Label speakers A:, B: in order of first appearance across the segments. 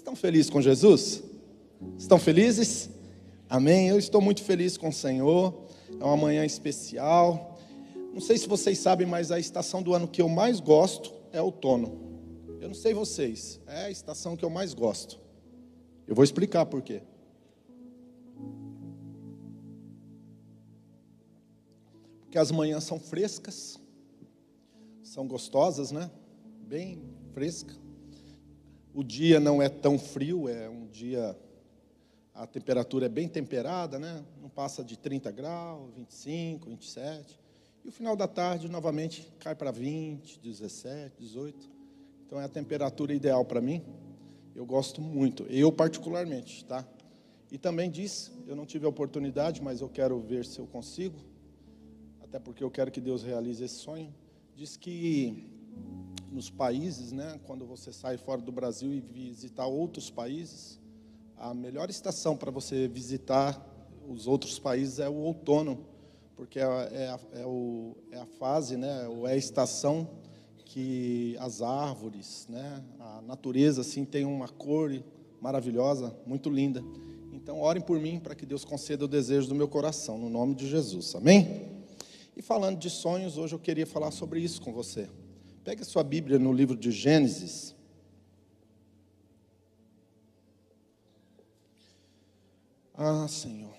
A: estão felizes com Jesus? Estão felizes? Amém? Eu estou muito feliz com o Senhor. É uma manhã especial. Não sei se vocês sabem, mas a estação do ano que eu mais gosto é outono. Eu não sei vocês, é a estação que eu mais gosto. Eu vou explicar por quê. Porque as manhãs são frescas, são gostosas, né? Bem fresca. O dia não é tão frio, é um dia a temperatura é bem temperada, né? Não passa de 30 graus, 25, 27. E o final da tarde novamente cai para 20, 17, 18. Então é a temperatura ideal para mim. Eu gosto muito, eu particularmente, tá? E também diz, eu não tive a oportunidade, mas eu quero ver se eu consigo até porque eu quero que Deus realize esse sonho, diz que nos países, né, quando você sai fora do Brasil e visitar outros países, a melhor estação para você visitar os outros países é o outono, porque é, é, a, é, o, é a fase, né, ou é a estação que as árvores, né, a natureza assim tem uma cor maravilhosa, muito linda. Então, orem por mim para que Deus conceda o desejo do meu coração, no nome de Jesus. Amém? E falando de sonhos, hoje eu queria falar sobre isso com você. Pegue sua Bíblia no livro de Gênesis. Ah, Senhor.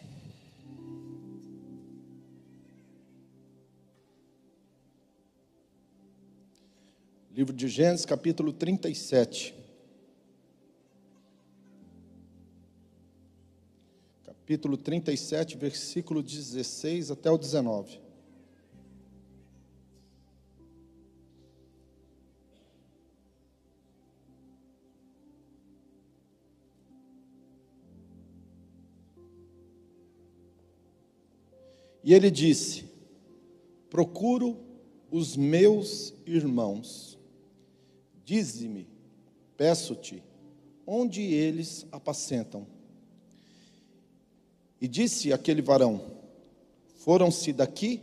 A: Livro de Gênesis, capítulo 37. Capítulo 37, versículo 16 até o 19. E ele disse: Procuro os meus irmãos. Dize-me, peço-te, onde eles apacentam. E disse aquele varão: Foram-se daqui,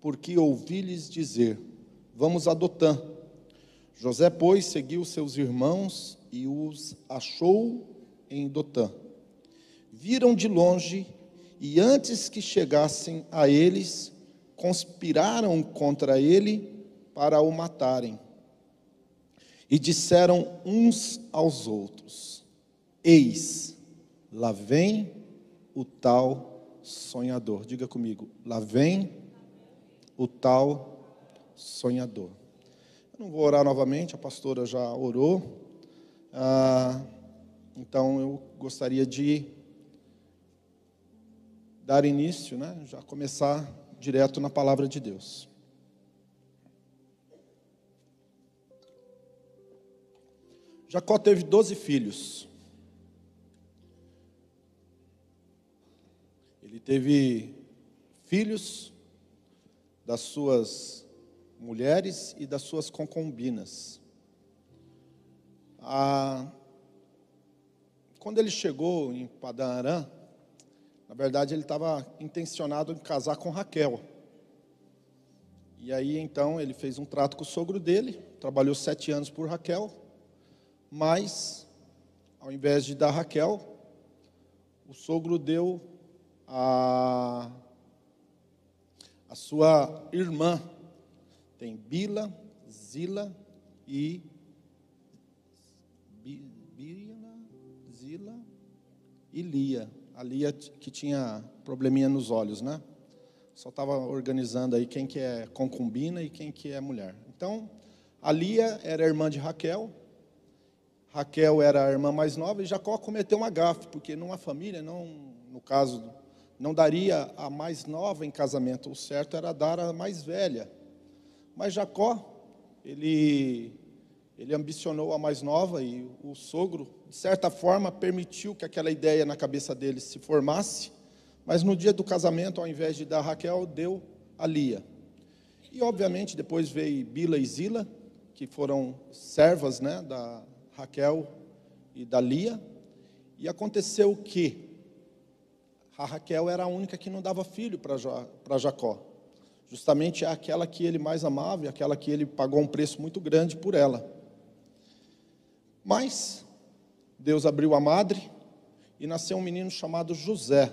A: porque ouvi-lhes dizer: Vamos a Dotã. José, pois, seguiu seus irmãos e os achou em Dotã. Viram de longe e antes que chegassem a eles, conspiraram contra ele para o matarem. E disseram uns aos outros: Eis, lá vem o tal sonhador. Diga comigo, lá vem o tal sonhador. Eu não vou orar novamente, a pastora já orou. Ah, então eu gostaria de dar início, né, já começar direto na palavra de Deus. Jacó teve doze filhos. Ele teve filhos das suas mulheres e das suas concubinas. Ah, quando ele chegou em Padã Aram, na verdade, ele estava intencionado em casar com Raquel. E aí, então, ele fez um trato com o sogro dele, trabalhou sete anos por Raquel, mas, ao invés de dar Raquel, o sogro deu a, a sua irmã. Tem Bila, Zila e Bila, Zila e Lia a Lia que tinha probleminha nos olhos, né? Só estava organizando aí quem que é concubina e quem que é mulher. Então, a Lia era irmã de Raquel, Raquel era a irmã mais nova e Jacó cometeu uma gafe, porque numa família, não, no caso, não daria a mais nova em casamento, o certo era dar a mais velha. Mas Jacó, ele ele ambicionou a mais nova e o sogro, de certa forma, permitiu que aquela ideia na cabeça dele se formasse, mas no dia do casamento, ao invés de dar Raquel, deu a Lia. E, obviamente, depois veio Bila e Zila, que foram servas né, da Raquel e da Lia, e aconteceu que a Raquel era a única que não dava filho para Jacó. Justamente aquela que ele mais amava e aquela que ele pagou um preço muito grande por ela. Mas Deus abriu a madre e nasceu um menino chamado José.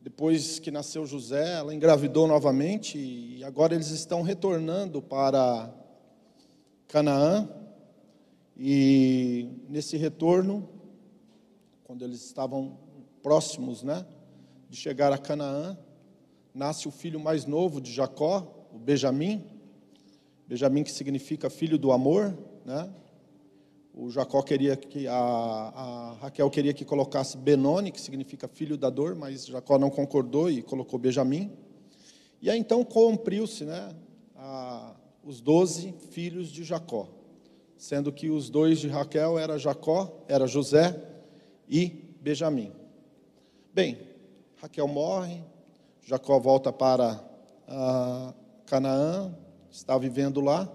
A: Depois que nasceu José, ela engravidou novamente e agora eles estão retornando para Canaã. E nesse retorno, quando eles estavam próximos, né, de chegar a Canaã, nasce o filho mais novo de Jacó, o Benjamim. Benjamim que significa filho do amor, né? O Jacó queria que a, a, Raquel queria que colocasse Benoni, que significa filho da dor, mas Jacó não concordou e colocou Benjamim. E aí então cumpriu-se, né, a, os doze filhos de Jacó, sendo que os dois de Raquel era Jacó, era José e Benjamim. Bem, Raquel morre, Jacó volta para Canaã, está vivendo lá.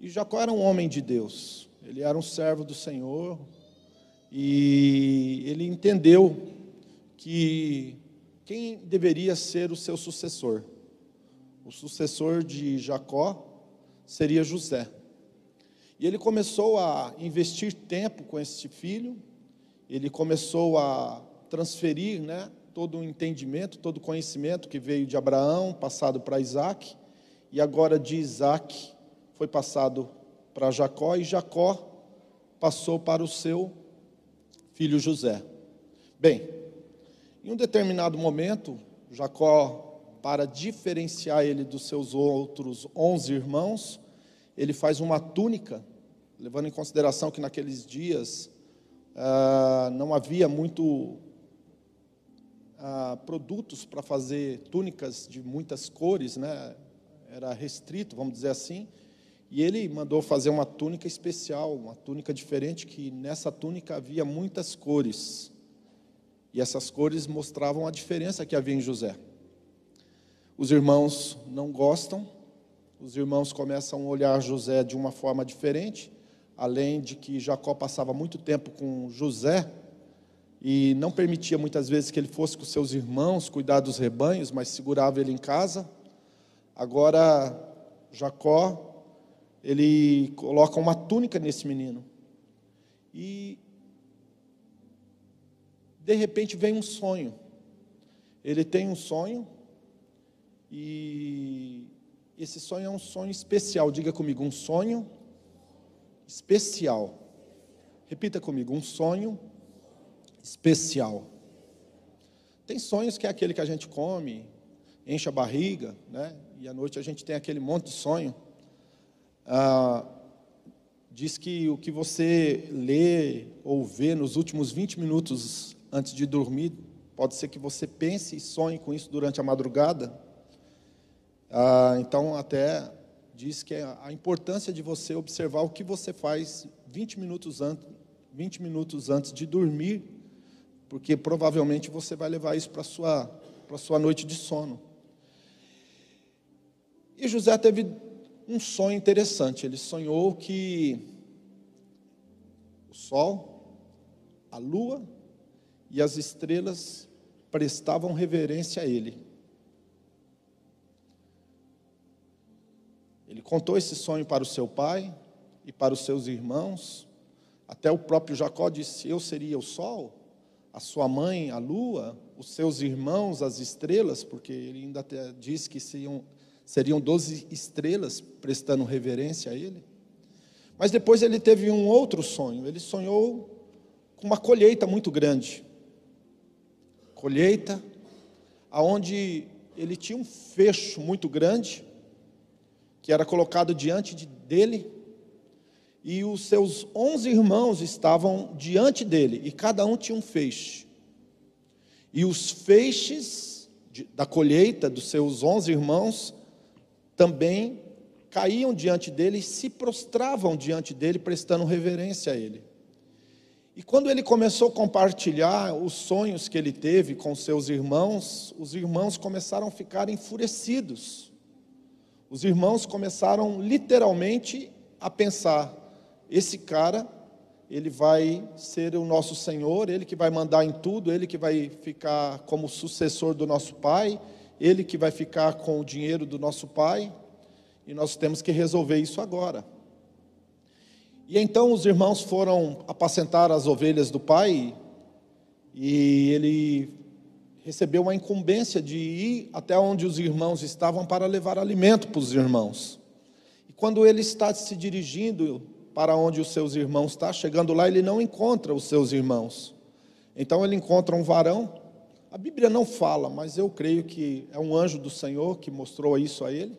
A: E Jacó era um homem de Deus. Ele era um servo do Senhor e ele entendeu que quem deveria ser o seu sucessor? O sucessor de Jacó seria José. E ele começou a investir tempo com esse filho, ele começou a transferir né, todo o entendimento, todo o conhecimento que veio de Abraão, passado para Isaac, e agora de Isaac foi passado para Jacó e Jacó passou para o seu filho José. Bem, em um determinado momento, Jacó, para diferenciar ele dos seus outros onze irmãos, ele faz uma túnica, levando em consideração que naqueles dias ah, não havia muito ah, produtos para fazer túnicas de muitas cores, né? Era restrito, vamos dizer assim. E ele mandou fazer uma túnica especial, uma túnica diferente, que nessa túnica havia muitas cores. E essas cores mostravam a diferença que havia em José. Os irmãos não gostam, os irmãos começam a olhar José de uma forma diferente, além de que Jacó passava muito tempo com José e não permitia muitas vezes que ele fosse com seus irmãos cuidar dos rebanhos, mas segurava ele em casa. Agora, Jacó ele coloca uma túnica nesse menino. E de repente vem um sonho. Ele tem um sonho e esse sonho é um sonho especial. Diga comigo, um sonho especial. Repita comigo, um sonho especial. Tem sonhos que é aquele que a gente come, enche a barriga, né? E à noite a gente tem aquele monte de sonho ah, diz que o que você lê ou vê nos últimos 20 minutos antes de dormir, pode ser que você pense e sonhe com isso durante a madrugada. Ah, então, até diz que é a importância de você observar o que você faz 20 minutos, antes, 20 minutos antes de dormir, porque provavelmente você vai levar isso para a sua, sua noite de sono. E José teve um sonho interessante. Ele sonhou que o sol, a lua e as estrelas prestavam reverência a ele. Ele contou esse sonho para o seu pai e para os seus irmãos. Até o próprio Jacó disse: Eu seria o sol, a sua mãe, a lua, os seus irmãos, as estrelas, porque ele ainda disse que seriam seriam doze estrelas prestando reverência a ele. Mas depois ele teve um outro sonho. Ele sonhou com uma colheita muito grande. Colheita, aonde ele tinha um fecho muito grande, que era colocado diante de, dele, e os seus onze irmãos estavam diante dele, e cada um tinha um feixe. E os feixes de, da colheita dos seus onze irmãos também caíam diante dele e se prostravam diante dele, prestando reverência a ele. E quando ele começou a compartilhar os sonhos que ele teve com seus irmãos, os irmãos começaram a ficar enfurecidos. Os irmãos começaram literalmente a pensar: esse cara, ele vai ser o nosso Senhor, ele que vai mandar em tudo, ele que vai ficar como sucessor do nosso pai, ele que vai ficar com o dinheiro do nosso pai, e nós temos que resolver isso agora. E então os irmãos foram apacentar as ovelhas do pai e ele recebeu uma incumbência de ir até onde os irmãos estavam para levar alimento para os irmãos. E quando ele está se dirigindo para onde os seus irmãos estão, chegando lá, ele não encontra os seus irmãos. Então ele encontra um varão. A Bíblia não fala, mas eu creio que é um anjo do Senhor que mostrou isso a ele.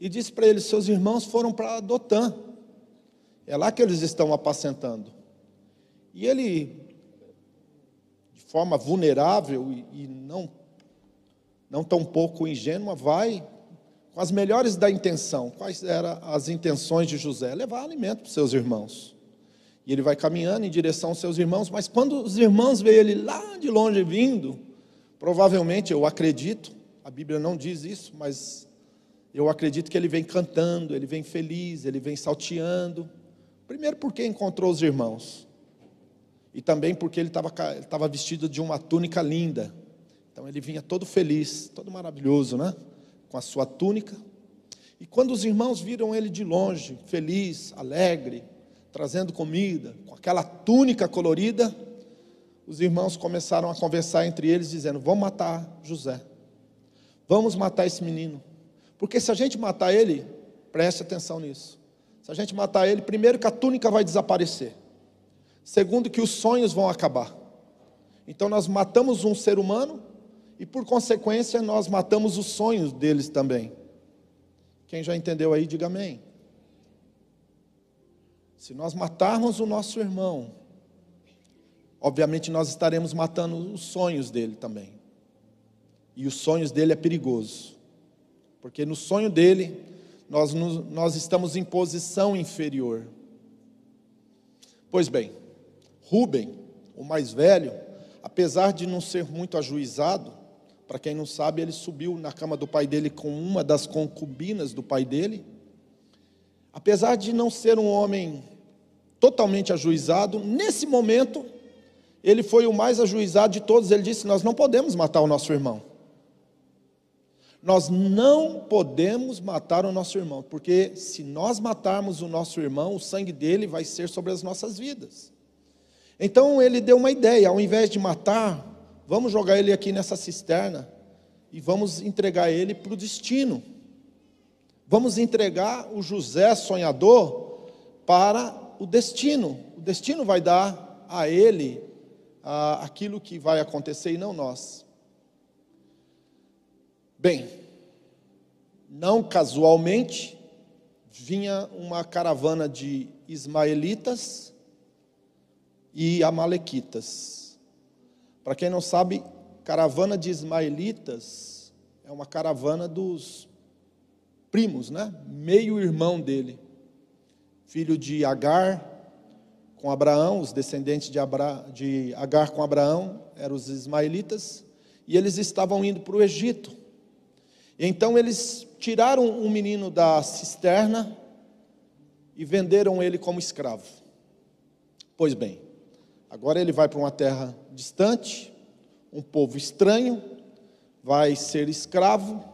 A: E disse para ele: Seus irmãos foram para Dotã. É lá que eles estão apacentando. E ele forma vulnerável e, e não, não tão pouco ingênua, vai com as melhores da intenção. Quais eram as intenções de José? Levar alimento para seus irmãos. E ele vai caminhando em direção aos seus irmãos, mas quando os irmãos veem ele lá de longe vindo, provavelmente, eu acredito, a Bíblia não diz isso, mas eu acredito que ele vem cantando, ele vem feliz, ele vem salteando. Primeiro porque encontrou os irmãos e também porque ele estava vestido de uma túnica linda. Então ele vinha todo feliz, todo maravilhoso, né? Com a sua túnica. E quando os irmãos viram ele de longe, feliz, alegre, trazendo comida, com aquela túnica colorida, os irmãos começaram a conversar entre eles, dizendo: Vamos matar José. Vamos matar esse menino. Porque se a gente matar ele, preste atenção nisso. Se a gente matar ele, primeiro que a túnica vai desaparecer. Segundo, que os sonhos vão acabar. Então nós matamos um ser humano e, por consequência, nós matamos os sonhos deles também. Quem já entendeu aí, diga amém. Se nós matarmos o nosso irmão, obviamente nós estaremos matando os sonhos dele também. E os sonhos dele é perigoso. Porque no sonho dele, nós, nós estamos em posição inferior. Pois bem, Rubem, o mais velho, apesar de não ser muito ajuizado, para quem não sabe, ele subiu na cama do pai dele com uma das concubinas do pai dele. Apesar de não ser um homem totalmente ajuizado, nesse momento, ele foi o mais ajuizado de todos. Ele disse: Nós não podemos matar o nosso irmão. Nós não podemos matar o nosso irmão, porque se nós matarmos o nosso irmão, o sangue dele vai ser sobre as nossas vidas. Então ele deu uma ideia, ao invés de matar, vamos jogar ele aqui nessa cisterna e vamos entregar ele para o destino. Vamos entregar o José sonhador para o destino. O destino vai dar a ele a, aquilo que vai acontecer e não nós. Bem, não casualmente, vinha uma caravana de ismaelitas e amalequitas. Para quem não sabe, caravana de ismaelitas é uma caravana dos primos, né? Meio irmão dele, filho de Agar com Abraão, os descendentes de, Abra, de Agar com Abraão eram os ismaelitas, e eles estavam indo para o Egito. Então eles tiraram um menino da cisterna e venderam ele como escravo. Pois bem, Agora ele vai para uma terra distante, um povo estranho, vai ser escravo,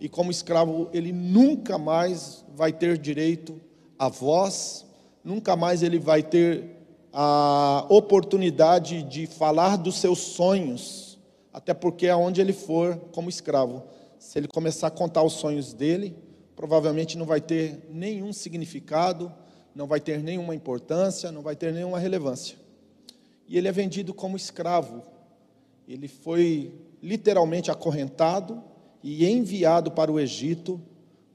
A: e como escravo ele nunca mais vai ter direito à voz, nunca mais ele vai ter a oportunidade de falar dos seus sonhos, até porque aonde ele for como escravo, se ele começar a contar os sonhos dele, provavelmente não vai ter nenhum significado, não vai ter nenhuma importância, não vai ter nenhuma relevância e ele é vendido como escravo. Ele foi literalmente acorrentado e enviado para o Egito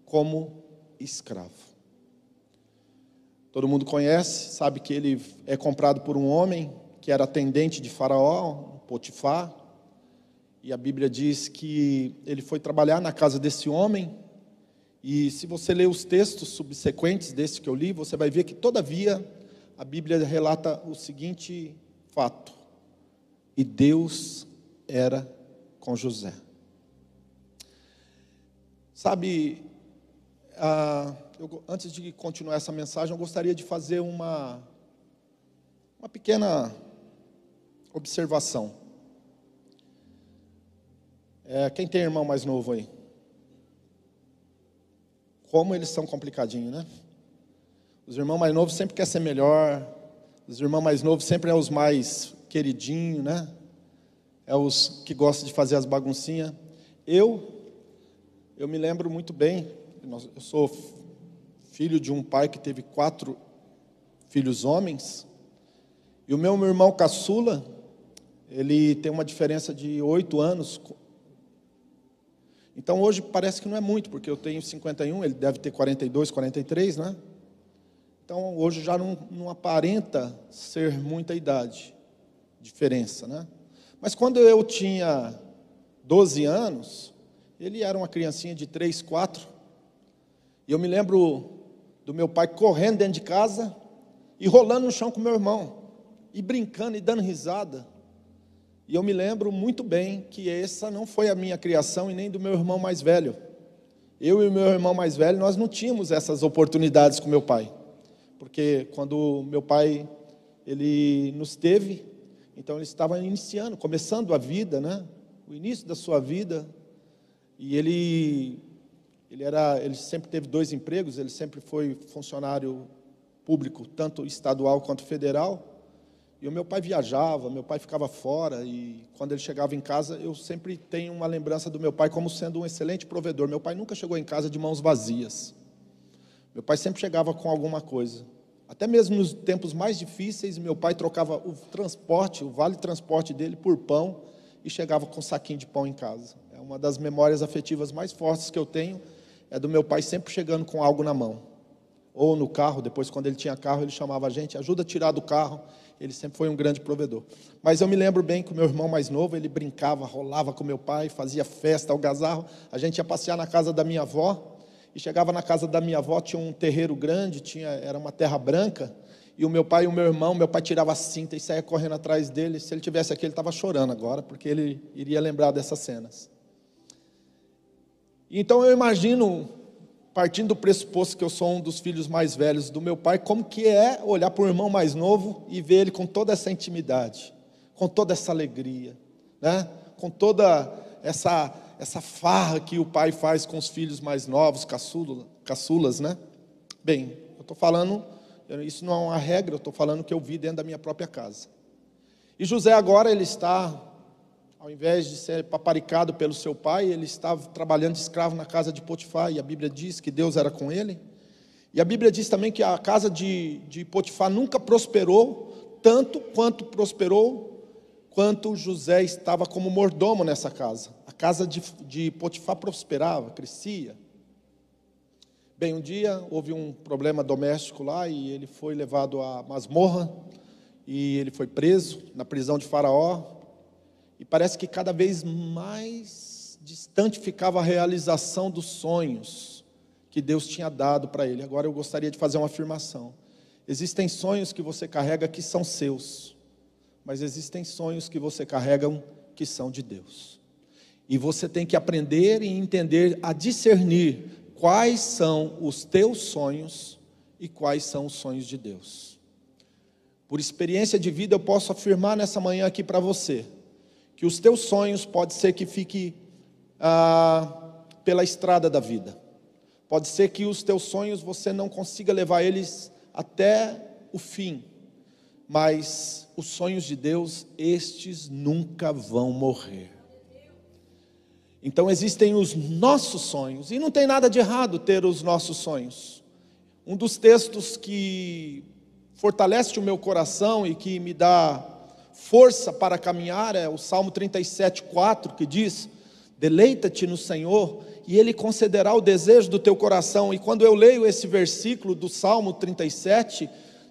A: como escravo. Todo mundo conhece, sabe que ele é comprado por um homem que era atendente de Faraó, Potifar, e a Bíblia diz que ele foi trabalhar na casa desse homem. E se você ler os textos subsequentes desse que eu li, você vai ver que, todavia, a Bíblia relata o seguinte fato. E Deus era com José. Sabe, ah, eu, antes de continuar essa mensagem, eu gostaria de fazer uma, uma pequena observação. É, quem tem irmão mais novo aí? Como eles são complicadinhos, né? Os irmãos mais novos sempre querem ser melhor. Os irmãos mais novos sempre é os mais queridinhos, né? É os que gostam de fazer as baguncinhas. Eu, eu me lembro muito bem. Eu sou filho de um pai que teve quatro filhos homens. E o meu, meu irmão caçula, ele tem uma diferença de oito anos. Então hoje parece que não é muito, porque eu tenho 51, ele deve ter 42, 43, né? Então hoje já não, não aparenta ser muita idade, diferença, né? Mas quando eu tinha 12 anos, ele era uma criancinha de 3, 4. E eu me lembro do meu pai correndo dentro de casa e rolando no chão com meu irmão, e brincando e dando risada. E eu me lembro muito bem que essa não foi a minha criação e nem do meu irmão mais velho. Eu e o meu irmão mais velho, nós não tínhamos essas oportunidades com meu pai. Porque quando meu pai ele nos teve, então ele estava iniciando, começando a vida, né? O início da sua vida. E ele ele era, ele sempre teve dois empregos, ele sempre foi funcionário público, tanto estadual quanto federal. E o meu pai viajava, meu pai ficava fora, e quando ele chegava em casa, eu sempre tenho uma lembrança do meu pai como sendo um excelente provedor. Meu pai nunca chegou em casa de mãos vazias. Meu pai sempre chegava com alguma coisa. Até mesmo nos tempos mais difíceis, meu pai trocava o transporte, o vale transporte dele por pão e chegava com um saquinho de pão em casa. É uma das memórias afetivas mais fortes que eu tenho, é do meu pai sempre chegando com algo na mão. Ou no carro, depois quando ele tinha carro, ele chamava a gente, ajuda a tirar do carro ele sempre foi um grande provedor. Mas eu me lembro bem que o meu irmão mais novo, ele brincava, rolava com meu pai, fazia festa, algazarro. A gente ia passear na casa da minha avó, e chegava na casa da minha avó, tinha um terreiro grande, tinha, era uma terra branca, e o meu pai e o meu irmão, meu pai tirava a cinta e saía correndo atrás dele. Se ele tivesse aqui, ele estava chorando agora, porque ele iria lembrar dessas cenas. Então eu imagino partindo do pressuposto que eu sou um dos filhos mais velhos do meu pai, como que é olhar para o irmão mais novo e ver ele com toda essa intimidade, com toda essa alegria, né? com toda essa, essa farra que o pai faz com os filhos mais novos, caçula, caçulas, né? Bem, eu estou falando, isso não é uma regra, eu estou falando que eu vi dentro da minha própria casa. E José agora ele está ao invés de ser paparicado pelo seu pai, ele estava trabalhando de escravo na casa de Potifar, e a Bíblia diz que Deus era com ele. E a Bíblia diz também que a casa de, de Potifar nunca prosperou, tanto quanto prosperou, quanto José estava como mordomo nessa casa. A casa de, de Potifar prosperava, crescia. Bem, um dia houve um problema doméstico lá e ele foi levado à masmorra e ele foi preso na prisão de Faraó. E parece que cada vez mais distante ficava a realização dos sonhos que Deus tinha dado para ele. Agora eu gostaria de fazer uma afirmação. Existem sonhos que você carrega que são seus, mas existem sonhos que você carrega que são de Deus. E você tem que aprender e entender a discernir quais são os teus sonhos e quais são os sonhos de Deus. Por experiência de vida, eu posso afirmar nessa manhã aqui para você que os teus sonhos pode ser que fique ah, pela estrada da vida. Pode ser que os teus sonhos você não consiga levar eles até o fim. Mas os sonhos de Deus, estes nunca vão morrer. Então existem os nossos sonhos, e não tem nada de errado ter os nossos sonhos. Um dos textos que fortalece o meu coração e que me dá força para caminhar é o Salmo 37, 4, que diz: Deleita-te no Senhor, e Ele concederá o desejo do teu coração. E quando eu leio esse versículo do Salmo 37,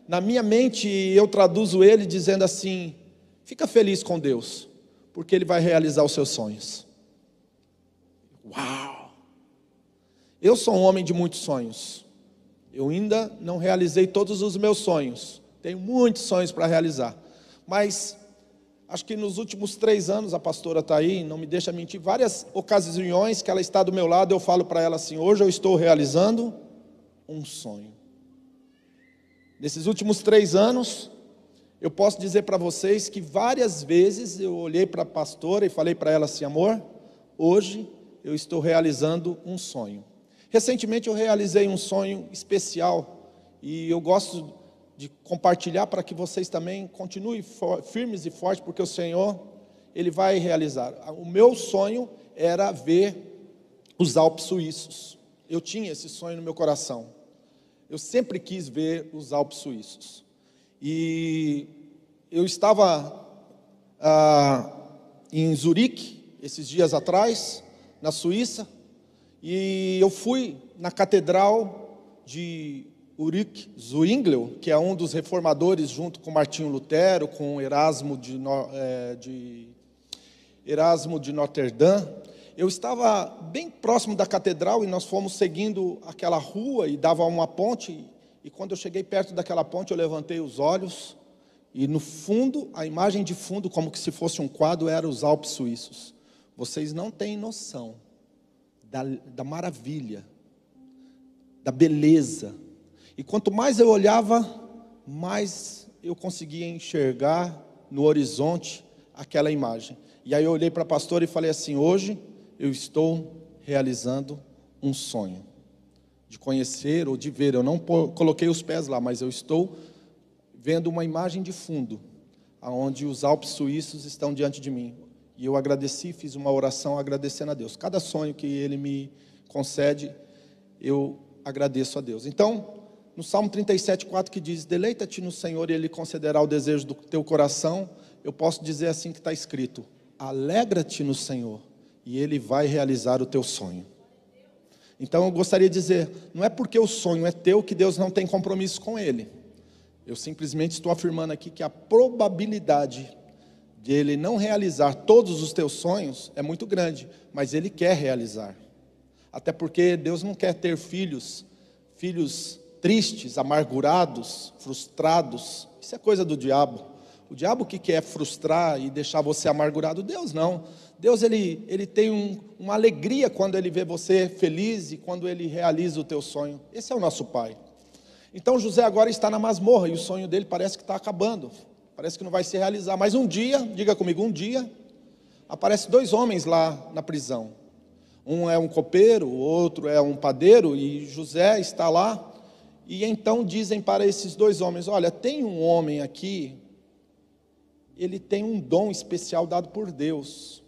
A: na minha mente eu traduzo ele dizendo assim: Fica feliz com Deus, porque Ele vai realizar os seus sonhos. Uau! Eu sou um homem de muitos sonhos. Eu ainda não realizei todos os meus sonhos. Tenho muitos sonhos para realizar. Mas acho que nos últimos três anos, a pastora está aí, não me deixa mentir, várias ocasiões que ela está do meu lado, eu falo para ela assim: hoje eu estou realizando um sonho. Nesses últimos três anos, eu posso dizer para vocês que várias vezes eu olhei para a pastora e falei para ela assim: amor, hoje eu estou realizando um sonho. Recentemente eu realizei um sonho especial e eu gosto de compartilhar para que vocês também continuem firmes e fortes, porque o Senhor, Ele vai realizar. O meu sonho era ver os Alpes suíços. Eu tinha esse sonho no meu coração. Eu sempre quis ver os Alpes suíços. E eu estava ah, em Zurique, esses dias atrás, na Suíça, e eu fui na catedral de Ulrich Zwinglio, que é um dos reformadores, junto com Martinho Lutero, com Erasmo de, é, de, Erasmo de Notre Dame. Eu estava bem próximo da catedral e nós fomos seguindo aquela rua e dava uma ponte. E quando eu cheguei perto daquela ponte, eu levantei os olhos e no fundo, a imagem de fundo, como que se fosse um quadro, era os Alpes suíços. Vocês não têm noção da, da maravilha, da beleza e quanto mais eu olhava, mais eu conseguia enxergar no horizonte aquela imagem. E aí eu olhei para a pastora e falei assim: hoje eu estou realizando um sonho de conhecer ou de ver. Eu não coloquei os pés lá, mas eu estou vendo uma imagem de fundo, aonde os Alpes suíços estão diante de mim. E eu agradeci, fiz uma oração agradecendo a Deus. Cada sonho que Ele me concede, eu agradeço a Deus. Então, no Salmo 37, 4, que diz: Deleita-te no Senhor e Ele concederá o desejo do teu coração. Eu posso dizer assim que está escrito: Alegra-te no Senhor e Ele vai realizar o teu sonho. Então eu gostaria de dizer: não é porque o sonho é teu que Deus não tem compromisso com ele. Eu simplesmente estou afirmando aqui que a probabilidade de Ele não realizar todos os teus sonhos é muito grande, mas Ele quer realizar. Até porque Deus não quer ter filhos, filhos tristes, amargurados, frustrados. Isso é coisa do diabo. O diabo que quer frustrar e deixar você amargurado, Deus não. Deus ele, ele tem um, uma alegria quando ele vê você feliz e quando ele realiza o teu sonho. Esse é o nosso Pai. Então José agora está na masmorra e o sonho dele parece que está acabando. Parece que não vai se realizar. Mas um dia, diga comigo, um dia, aparecem dois homens lá na prisão. Um é um copeiro, o outro é um padeiro, e José está lá e então dizem para esses dois homens: Olha, tem um homem aqui, ele tem um dom especial dado por Deus,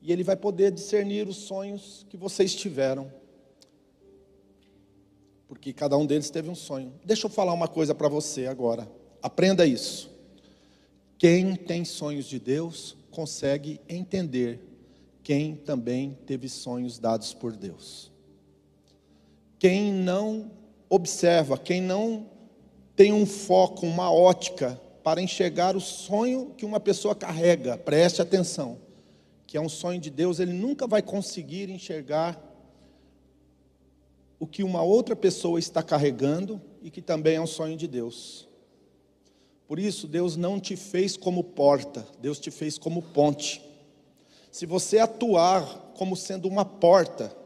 A: e ele vai poder discernir os sonhos que vocês tiveram, porque cada um deles teve um sonho. Deixa eu falar uma coisa para você agora, aprenda isso. Quem tem sonhos de Deus consegue entender quem também teve sonhos dados por Deus. Quem não observa, quem não tem um foco, uma ótica para enxergar o sonho que uma pessoa carrega, preste atenção, que é um sonho de Deus, ele nunca vai conseguir enxergar o que uma outra pessoa está carregando e que também é um sonho de Deus. Por isso, Deus não te fez como porta, Deus te fez como ponte. Se você atuar como sendo uma porta,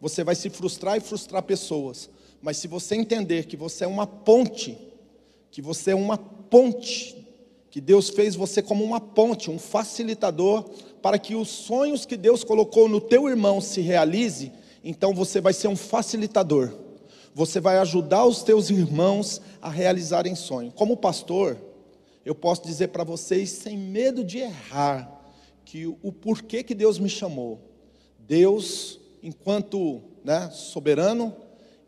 A: você vai se frustrar e frustrar pessoas. Mas se você entender que você é uma ponte, que você é uma ponte, que Deus fez você como uma ponte, um facilitador, para que os sonhos que Deus colocou no teu irmão se realize, então você vai ser um facilitador. Você vai ajudar os teus irmãos a realizarem sonhos. Como pastor, eu posso dizer para vocês sem medo de errar que o porquê que Deus me chamou. Deus, enquanto né, soberano,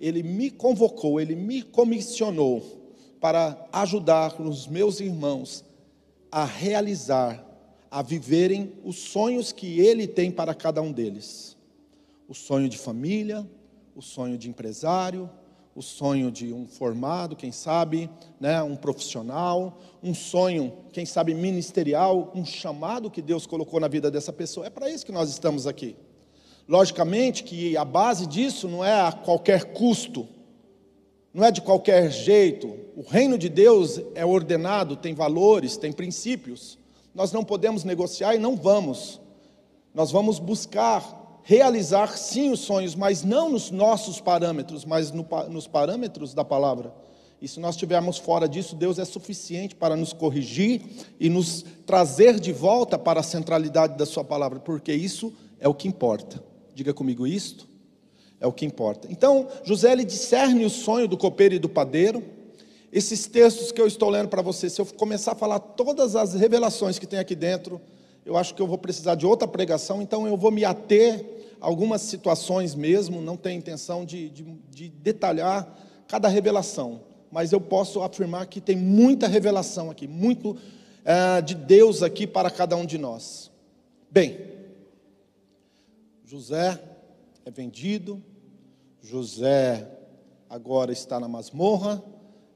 A: ele me convocou, ele me comissionou para ajudar os meus irmãos a realizar, a viverem os sonhos que ele tem para cada um deles. O sonho de família, o sonho de empresário, o sonho de um formado, quem sabe, né, um profissional, um sonho, quem sabe, ministerial, um chamado que Deus colocou na vida dessa pessoa. É para isso que nós estamos aqui. Logicamente que a base disso não é a qualquer custo, não é de qualquer jeito. O reino de Deus é ordenado, tem valores, tem princípios. Nós não podemos negociar e não vamos. Nós vamos buscar realizar sim os sonhos, mas não nos nossos parâmetros, mas no, nos parâmetros da palavra. E se nós estivermos fora disso, Deus é suficiente para nos corrigir e nos trazer de volta para a centralidade da Sua palavra, porque isso é o que importa. Diga comigo isto. é o que importa. Então, José ele discerne o sonho do copeiro e do padeiro. Esses textos que eu estou lendo para você, se eu começar a falar todas as revelações que tem aqui dentro, eu acho que eu vou precisar de outra pregação, então eu vou me ater a algumas situações mesmo, não tenho intenção de, de, de detalhar cada revelação, mas eu posso afirmar que tem muita revelação aqui, muito é, de Deus aqui para cada um de nós. Bem, José é vendido, José agora está na masmorra,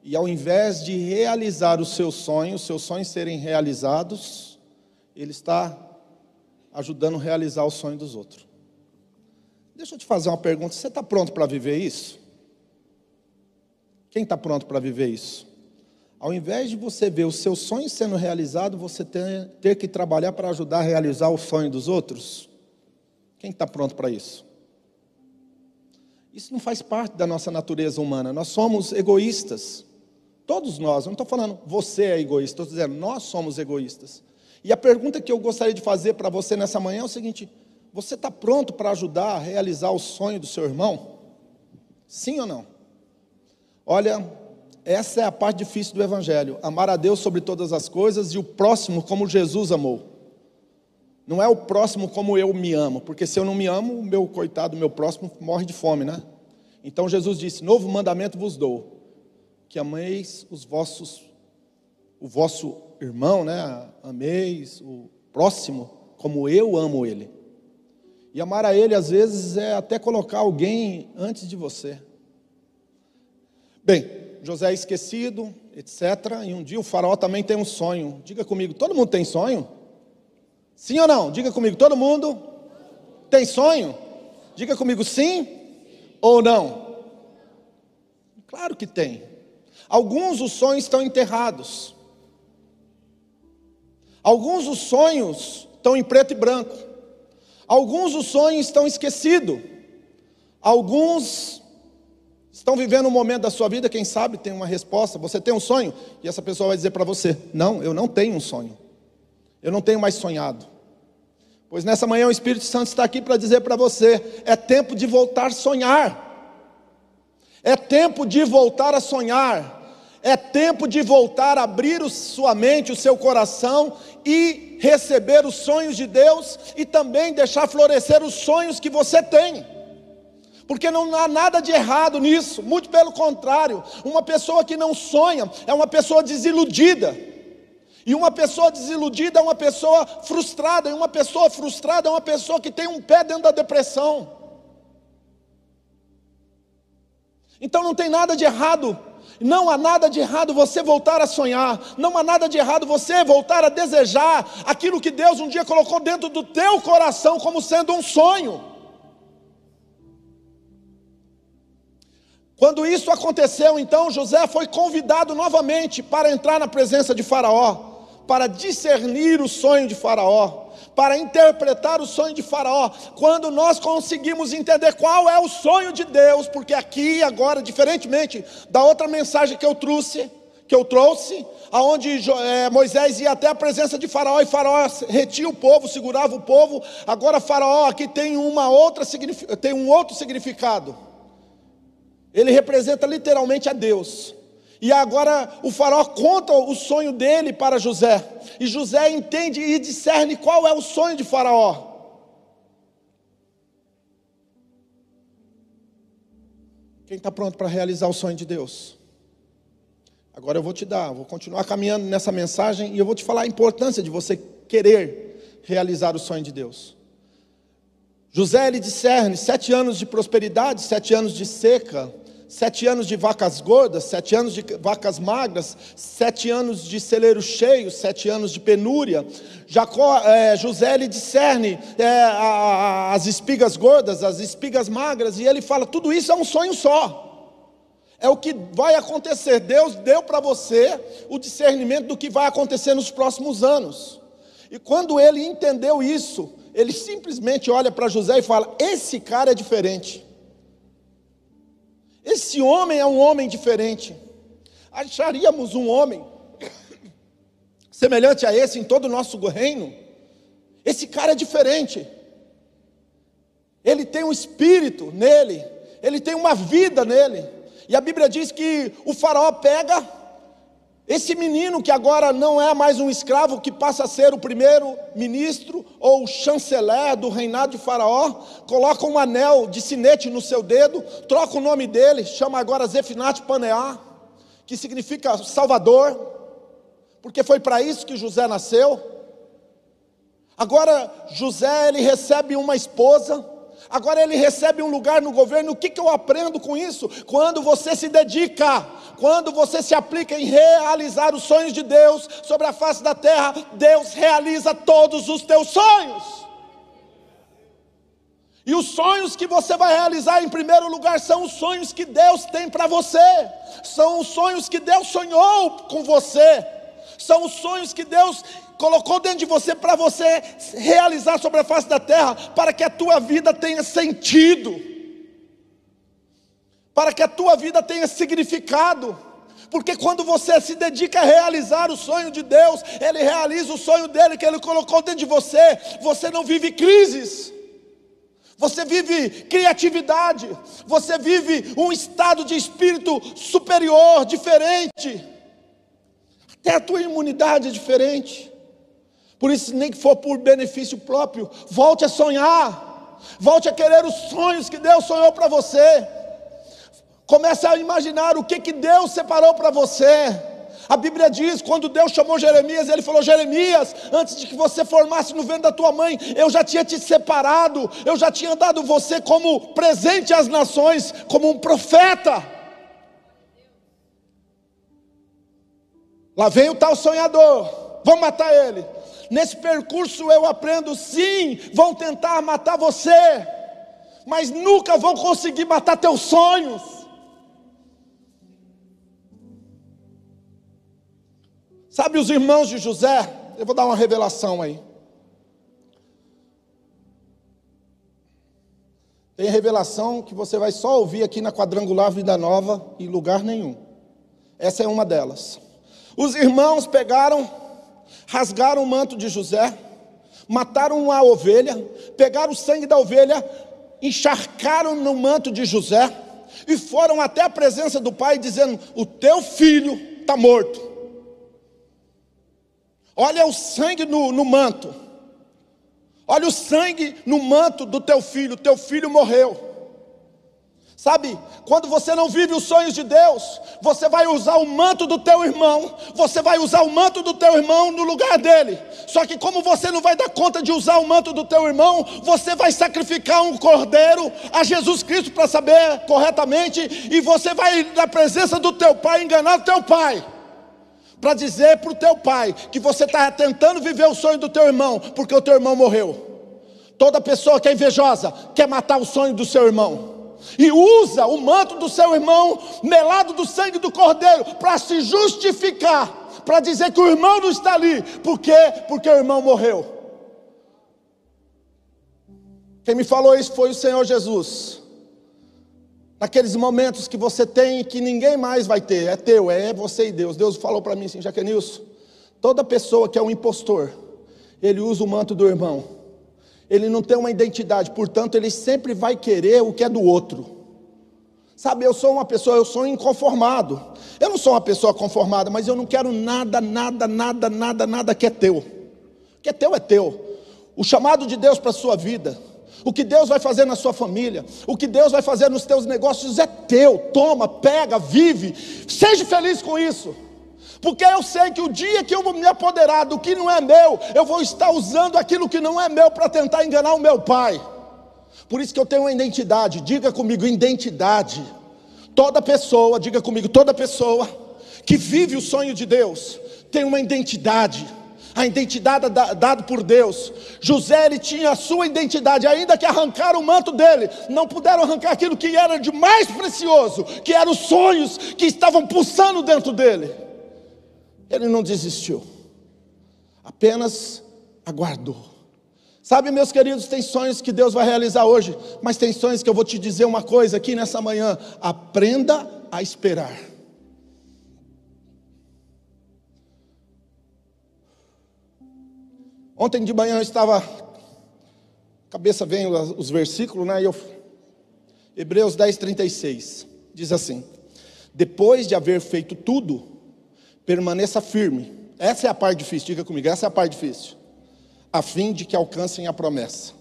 A: e ao invés de realizar os seus sonhos, seus sonhos serem realizados, ele está ajudando a realizar o sonho dos outros. Deixa eu te fazer uma pergunta: você está pronto para viver isso? Quem está pronto para viver isso? Ao invés de você ver os seus sonhos sendo realizados, você ter, ter que trabalhar para ajudar a realizar o sonho dos outros? Quem está pronto para isso? Isso não faz parte da nossa natureza humana. Nós somos egoístas. Todos nós, eu não estou falando você é egoísta, estou dizendo nós somos egoístas. E a pergunta que eu gostaria de fazer para você nessa manhã é o seguinte: você está pronto para ajudar a realizar o sonho do seu irmão? Sim ou não? Olha, essa é a parte difícil do Evangelho: amar a Deus sobre todas as coisas e o próximo como Jesus amou. Não é o próximo como eu me amo, porque se eu não me amo, o meu coitado, o meu próximo morre de fome, né? Então Jesus disse: Novo mandamento vos dou que ameis os vossos, o vosso irmão, né? Ameis o próximo como eu amo ele. E amar a ele, às vezes, é até colocar alguém antes de você. Bem, José é esquecido, etc. E um dia o faraó também tem um sonho. Diga comigo, todo mundo tem sonho? Sim ou não? Diga comigo, todo mundo tem sonho? Diga comigo, sim ou não? Claro que tem. Alguns os sonhos estão enterrados. Alguns os sonhos estão em preto e branco. Alguns os sonhos estão esquecidos. Alguns estão vivendo um momento da sua vida, quem sabe tem uma resposta. Você tem um sonho? E essa pessoa vai dizer para você: Não, eu não tenho um sonho. Eu não tenho mais sonhado. Pois nessa manhã o Espírito Santo está aqui para dizer para você: é tempo de voltar a sonhar. É tempo de voltar a sonhar. É tempo de voltar a abrir sua mente, o seu coração e receber os sonhos de Deus e também deixar florescer os sonhos que você tem. Porque não há nada de errado nisso, muito pelo contrário, uma pessoa que não sonha é uma pessoa desiludida. E uma pessoa desiludida é uma pessoa frustrada, e uma pessoa frustrada é uma pessoa que tem um pé dentro da depressão. Então não tem nada de errado não há nada de errado você voltar a sonhar, não há nada de errado você voltar a desejar aquilo que Deus um dia colocou dentro do teu coração como sendo um sonho. Quando isso aconteceu, então José foi convidado novamente para entrar na presença de Faraó, para discernir o sonho de Faraó para interpretar o sonho de Faraó, quando nós conseguimos entender qual é o sonho de Deus, porque aqui agora, diferentemente da outra mensagem que eu trouxe, que eu trouxe, aonde é, Moisés ia até a presença de Faraó e Faraó retia o povo, segurava o povo. Agora Faraó aqui tem uma outra tem um outro significado. Ele representa literalmente a Deus. E agora o faraó conta o sonho dele para José. E José entende e discerne qual é o sonho de Faraó. Quem está pronto para realizar o sonho de Deus? Agora eu vou te dar, vou continuar caminhando nessa mensagem e eu vou te falar a importância de você querer realizar o sonho de Deus. José ele discerne sete anos de prosperidade, sete anos de seca, sete anos de vacas gordas, sete anos de vacas magras, sete anos de celeiro cheio, sete anos de penúria. Jacó, é, José ele discerne é, a, a, as espigas gordas, as espigas magras, e ele fala: tudo isso é um sonho só. É o que vai acontecer. Deus deu para você o discernimento do que vai acontecer nos próximos anos. E quando ele entendeu isso, ele simplesmente olha para José e fala: Esse cara é diferente. Esse homem é um homem diferente. Acharíamos um homem semelhante a esse em todo o nosso reino? Esse cara é diferente. Ele tem um espírito nele, ele tem uma vida nele. E a Bíblia diz que o Faraó pega esse menino que agora não é mais um escravo, que passa a ser o primeiro ministro ou chanceler do reinado de Faraó, coloca um anel de sinete no seu dedo, troca o nome dele, chama agora Zefinat Paneá, que significa Salvador, porque foi para isso que José nasceu. Agora José ele recebe uma esposa, agora ele recebe um lugar no governo. O que, que eu aprendo com isso? Quando você se dedica, quando você se aplica em realizar os sonhos de Deus sobre a face da terra, Deus realiza todos os teus sonhos. E os sonhos que você vai realizar em primeiro lugar são os sonhos que Deus tem para você, são os sonhos que Deus sonhou com você, são os sonhos que Deus colocou dentro de você para você realizar sobre a face da terra, para que a tua vida tenha sentido, para que a tua vida tenha significado. Porque quando você se dedica a realizar o sonho de Deus, Ele realiza o sonho dele que Ele colocou dentro de você. Você não vive crises, você vive criatividade, você vive um estado de espírito superior, diferente. Até a tua imunidade é diferente. Por isso, nem que for por benefício próprio, volte a sonhar, volte a querer os sonhos que Deus sonhou para você. Comece a imaginar o que, que Deus separou para você. A Bíblia diz: quando Deus chamou Jeremias, Ele falou: Jeremias, antes de que você formasse no ventre da tua mãe, eu já tinha te separado, eu já tinha dado você como presente às nações, como um profeta. Lá vem o tal sonhador, vamos matar ele. Nesse percurso eu aprendo, sim, vão tentar matar você, mas nunca vão conseguir matar teus sonhos. Sabe os irmãos de José? Eu vou dar uma revelação aí. Tem revelação que você vai só ouvir aqui na quadrangular Vida Nova em lugar nenhum. Essa é uma delas. Os irmãos pegaram rasgaram o manto de José, mataram uma ovelha, pegaram o sangue da ovelha, encharcaram no manto de José e foram até a presença do pai dizendo: O teu filho está morto. Olha o sangue no, no manto. Olha o sangue no manto do teu filho. Teu filho morreu. Sabe, quando você não vive os sonhos de Deus, você vai usar o manto do teu irmão, você vai usar o manto do teu irmão no lugar dele. Só que como você não vai dar conta de usar o manto do teu irmão, você vai sacrificar um cordeiro a Jesus Cristo para saber corretamente e você vai na presença do teu pai enganar o teu pai. Para dizer para o teu pai que você está tentando viver o sonho do teu irmão, porque o teu irmão morreu. Toda pessoa que é invejosa quer matar o sonho do seu irmão e usa o manto do seu irmão, melado do sangue do cordeiro, para se justificar, para dizer que o irmão não está ali, por quê? Porque o irmão morreu. Quem me falou isso foi o Senhor Jesus. Naqueles momentos que você tem e que ninguém mais vai ter, é teu, é você e Deus. Deus falou para mim assim, Jaquenilson, toda pessoa que é um impostor, ele usa o manto do irmão ele não tem uma identidade, portanto, ele sempre vai querer o que é do outro. Sabe, eu sou uma pessoa, eu sou inconformado. Eu não sou uma pessoa conformada, mas eu não quero nada, nada, nada, nada, nada que é teu. O que é teu é teu. O chamado de Deus para a sua vida, o que Deus vai fazer na sua família, o que Deus vai fazer nos teus negócios é teu. Toma, pega, vive, seja feliz com isso. Porque eu sei que o dia que eu vou me apoderar do que não é meu, eu vou estar usando aquilo que não é meu para tentar enganar o meu pai. Por isso que eu tenho uma identidade, diga comigo, identidade. Toda pessoa, diga comigo, toda pessoa que vive o sonho de Deus tem uma identidade. A identidade dada por Deus. José ele tinha a sua identidade, ainda que arrancaram o manto dele, não puderam arrancar aquilo que era de mais precioso, que eram os sonhos que estavam pulsando dentro dele. Ele não desistiu, apenas aguardou. Sabe, meus queridos, tem sonhos que Deus vai realizar hoje, mas tem sonhos que eu vou te dizer uma coisa aqui nessa manhã: aprenda a esperar. Ontem de manhã eu estava, cabeça vem os versículos, né? Eu, Hebreus 10, 36. Diz assim: Depois de haver feito tudo, permaneça firme. Essa é a parte difícil, diga comigo, essa é a parte difícil. A fim de que alcancem a promessa.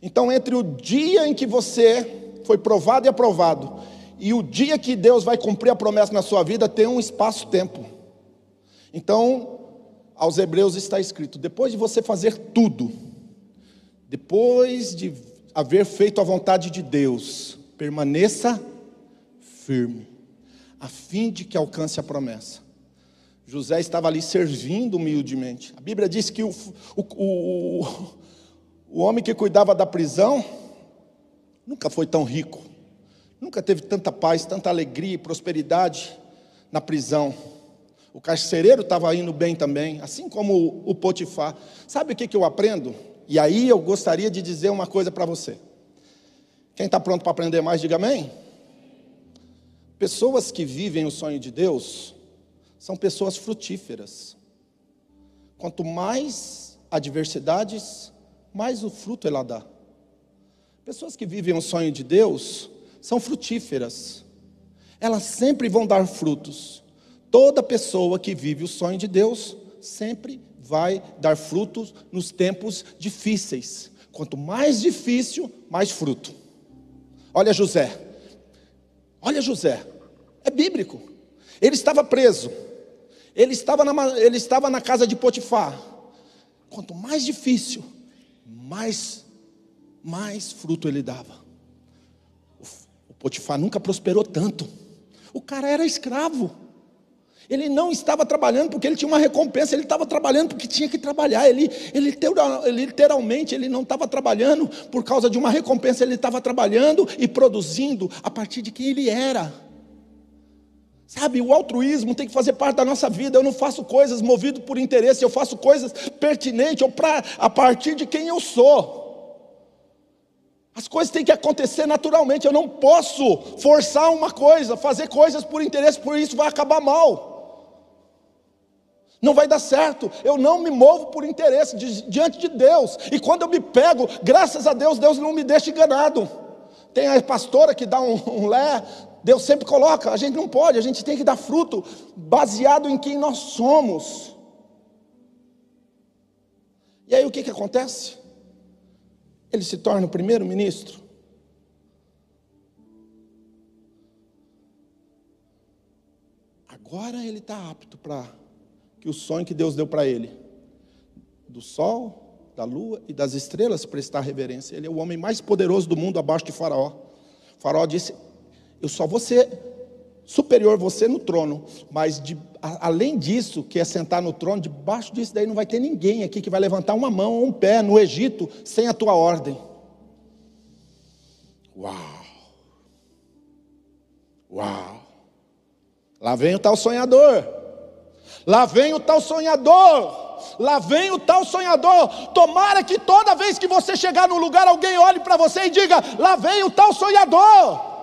A: Então, entre o dia em que você foi provado e aprovado, e o dia que Deus vai cumprir a promessa na sua vida, tem um espaço-tempo. Então, aos Hebreus está escrito: depois de você fazer tudo, depois de haver feito a vontade de Deus, permaneça firme, a fim de que alcance a promessa. José estava ali servindo humildemente. A Bíblia diz que o, o, o, o homem que cuidava da prisão nunca foi tão rico, nunca teve tanta paz, tanta alegria e prosperidade na prisão. O carcereiro estava indo bem também, assim como o Potifar. Sabe o que, que eu aprendo? E aí eu gostaria de dizer uma coisa para você. Quem está pronto para aprender mais, diga amém. Pessoas que vivem o sonho de Deus são pessoas frutíferas. Quanto mais adversidades, mais o fruto ela dá. Pessoas que vivem o sonho de Deus são frutíferas. Elas sempre vão dar frutos. Toda pessoa que vive o sonho de Deus sempre vai dar frutos nos tempos difíceis. Quanto mais difícil, mais fruto. Olha José. Olha José. É bíblico. Ele estava preso. Ele estava na, ele estava na casa de Potifar. Quanto mais difícil, mais, mais fruto ele dava. O, Potifar nunca prosperou tanto. O cara era escravo. Ele não estava trabalhando porque ele tinha uma recompensa, ele estava trabalhando porque tinha que trabalhar. Ele, ele, ele literalmente ele não estava trabalhando por causa de uma recompensa, ele estava trabalhando e produzindo a partir de quem ele era. Sabe, o altruísmo tem que fazer parte da nossa vida. Eu não faço coisas movido por interesse, eu faço coisas pertinentes ou pra, a partir de quem eu sou. As coisas têm que acontecer naturalmente. Eu não posso forçar uma coisa, fazer coisas por interesse, por isso vai acabar mal. Não vai dar certo. Eu não me movo por interesse diante de Deus. E quando eu me pego, graças a Deus, Deus não me deixa enganado. Tem a pastora que dá um, um lé, Deus sempre coloca, a gente não pode, a gente tem que dar fruto baseado em quem nós somos. E aí o que, que acontece? Ele se torna o primeiro ministro. Agora ele está apto para que o sonho que Deus deu para ele, do sol, da lua e das estrelas, prestar reverência. Ele é o homem mais poderoso do mundo abaixo de Faraó. O faraó disse: eu só vou ser superior você no trono, mas de, a, além disso, que é sentar no trono, debaixo disso daí não vai ter ninguém aqui que vai levantar uma mão ou um pé no Egito sem a tua ordem. Uau! Uau! Lá vem o tal sonhador. Lá vem o tal sonhador. Lá vem o tal sonhador. Tomara que toda vez que você chegar no lugar, alguém olhe para você e diga: Lá vem o tal sonhador.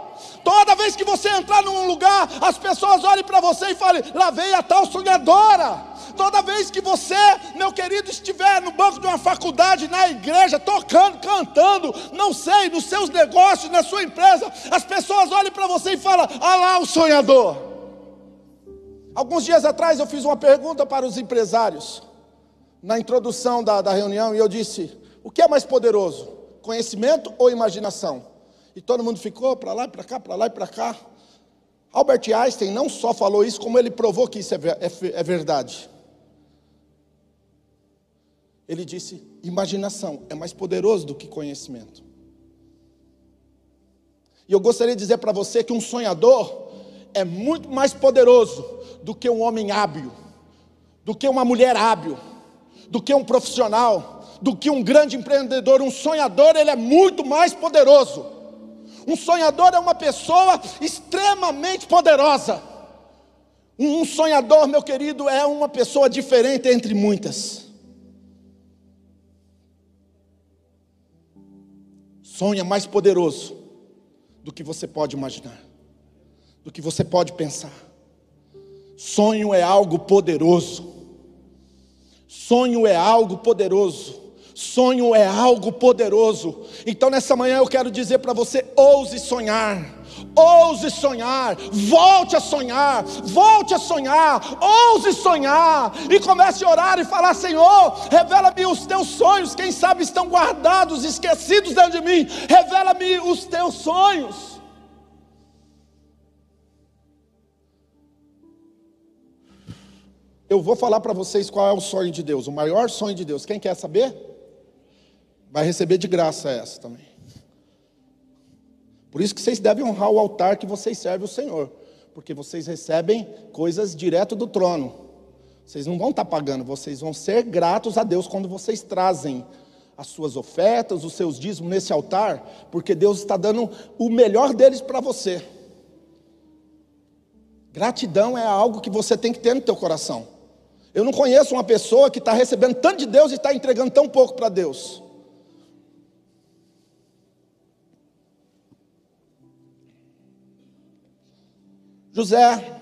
A: Toda vez que você entrar num lugar, as pessoas olhem para você e falem: lá vem a tal sonhadora. Toda vez que você, meu querido, estiver no banco de uma faculdade, na igreja, tocando, cantando, não sei, nos seus negócios, na sua empresa, as pessoas olhem para você e falam: ah lá o sonhador. Alguns dias atrás eu fiz uma pergunta para os empresários, na introdução da, da reunião, e eu disse: o que é mais poderoso, conhecimento ou imaginação? E todo mundo ficou para lá para cá, para lá e para cá. Albert Einstein não só falou isso, como ele provou que isso é, é, é verdade. Ele disse: imaginação é mais poderoso do que conhecimento. E eu gostaria de dizer para você que um sonhador é muito mais poderoso do que um homem hábil, do que uma mulher hábil, do que um profissional, do que um grande empreendedor. Um sonhador, ele é muito mais poderoso. Um sonhador é uma pessoa extremamente poderosa. Um sonhador, meu querido, é uma pessoa diferente entre muitas. Sonha mais poderoso do que você pode imaginar, do que você pode pensar. Sonho é algo poderoso. Sonho é algo poderoso. Sonho é algo poderoso. Então nessa manhã eu quero dizer para você: ouse sonhar. Ouse sonhar, volte a sonhar, volte a sonhar, ouse sonhar, e comece a orar e falar: Senhor, revela-me os teus sonhos, quem sabe estão guardados, esquecidos dentro de mim, revela-me os teus sonhos. Eu vou falar para vocês qual é o sonho de Deus, o maior sonho de Deus. Quem quer saber? Vai receber de graça essa também. Por isso que vocês devem honrar o altar que vocês servem o Senhor, porque vocês recebem coisas direto do trono. Vocês não vão estar pagando, vocês vão ser gratos a Deus quando vocês trazem as suas ofertas, os seus dízimos nesse altar, porque Deus está dando o melhor deles para você. Gratidão é algo que você tem que ter no teu coração. Eu não conheço uma pessoa que está recebendo tanto de Deus e está entregando tão pouco para Deus. José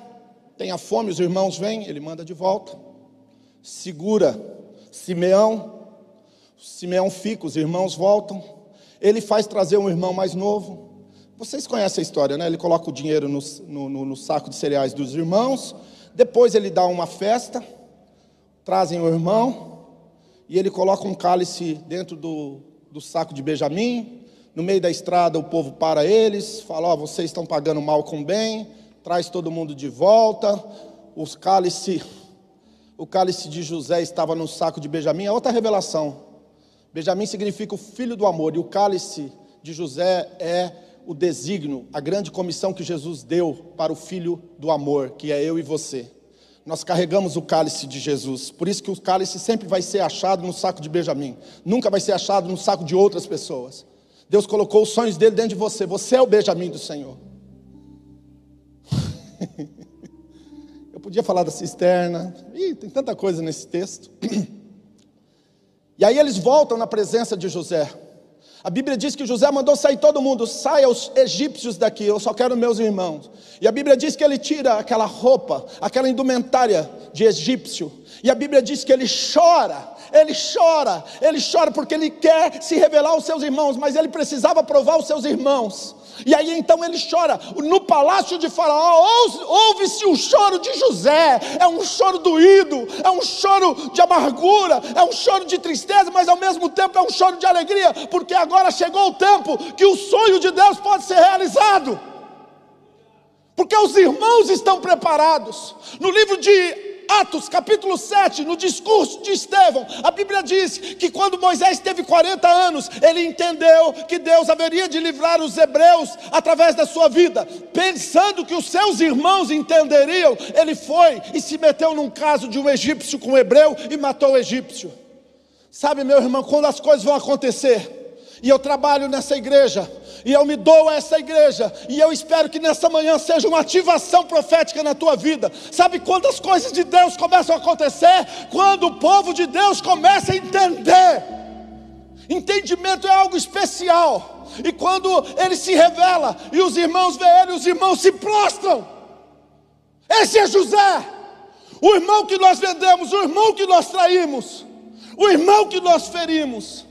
A: tem a fome, os irmãos vêm, ele manda de volta. Segura Simeão, Simeão fica, os irmãos voltam. Ele faz trazer um irmão mais novo. Vocês conhecem a história, né? Ele coloca o dinheiro no, no, no saco de cereais dos irmãos. Depois ele dá uma festa trazem o irmão e ele coloca um cálice dentro do, do saco de Benjamim. No meio da estrada o povo para eles, fala: oh, vocês estão pagando mal com bem, traz todo mundo de volta. Os cálice, o cálice de José estava no saco de Benjamim. É outra revelação. Benjamim significa o filho do amor, e o cálice de José é o desígnio, a grande comissão que Jesus deu para o filho do amor, que é eu e você nós carregamos o cálice de Jesus. Por isso que o cálice sempre vai ser achado no saco de Benjamim, nunca vai ser achado no saco de outras pessoas. Deus colocou os sonhos dele dentro de você. Você é o Benjamim do Senhor. Eu podia falar da cisterna. Ih, tem tanta coisa nesse texto. E aí eles voltam na presença de José. A Bíblia diz que José mandou sair todo mundo, saia os egípcios daqui, eu só quero meus irmãos. E a Bíblia diz que ele tira aquela roupa, aquela indumentária de egípcio. E a Bíblia diz que ele chora, ele chora, ele chora porque ele quer se revelar aos seus irmãos, mas ele precisava provar aos seus irmãos. E aí então ele chora. No palácio de Faraó, ouve-se o choro de José. É um choro doído, é um choro de amargura, é um choro de tristeza, mas ao mesmo tempo é um choro de alegria, porque agora chegou o tempo que o sonho de Deus pode ser realizado. Porque os irmãos estão preparados. No livro de Atos capítulo 7, no discurso de Estevão, a Bíblia diz que quando Moisés teve 40 anos, ele entendeu que Deus haveria de livrar os hebreus através da sua vida, pensando que os seus irmãos entenderiam, ele foi e se meteu num caso de um egípcio com um hebreu e matou o egípcio. Sabe, meu irmão, quando as coisas vão acontecer, e eu trabalho nessa igreja, e eu me dou a essa igreja, e eu espero que nessa manhã seja uma ativação profética na tua vida. Sabe quando as coisas de Deus começam a acontecer? Quando o povo de Deus começa a entender. Entendimento é algo especial. E quando ele se revela e os irmãos veem ele, os irmãos se prostram. Esse é José, o irmão que nós vendemos, o irmão que nós traímos, o irmão que nós ferimos.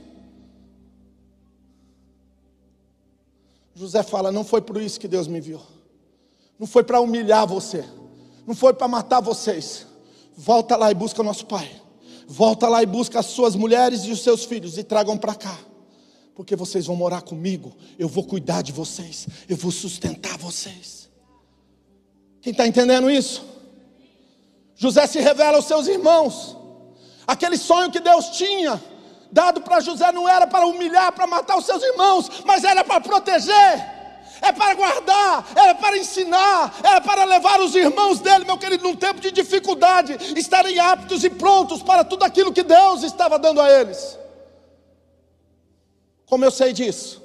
A: José fala: Não foi por isso que Deus me enviou. Não foi para humilhar você. Não foi para matar vocês. Volta lá e busca nosso pai. Volta lá e busca as suas mulheres e os seus filhos e tragam para cá. Porque vocês vão morar comigo. Eu vou cuidar de vocês. Eu vou sustentar vocês. Quem está entendendo isso? José se revela aos seus irmãos. Aquele sonho que Deus tinha dado para José não era para humilhar, para matar os seus irmãos, mas era para proteger, é para guardar, era para ensinar, era para levar os irmãos dele, meu querido, num tempo de dificuldade, estarem aptos e prontos para tudo aquilo que Deus estava dando a eles. Como eu sei disso?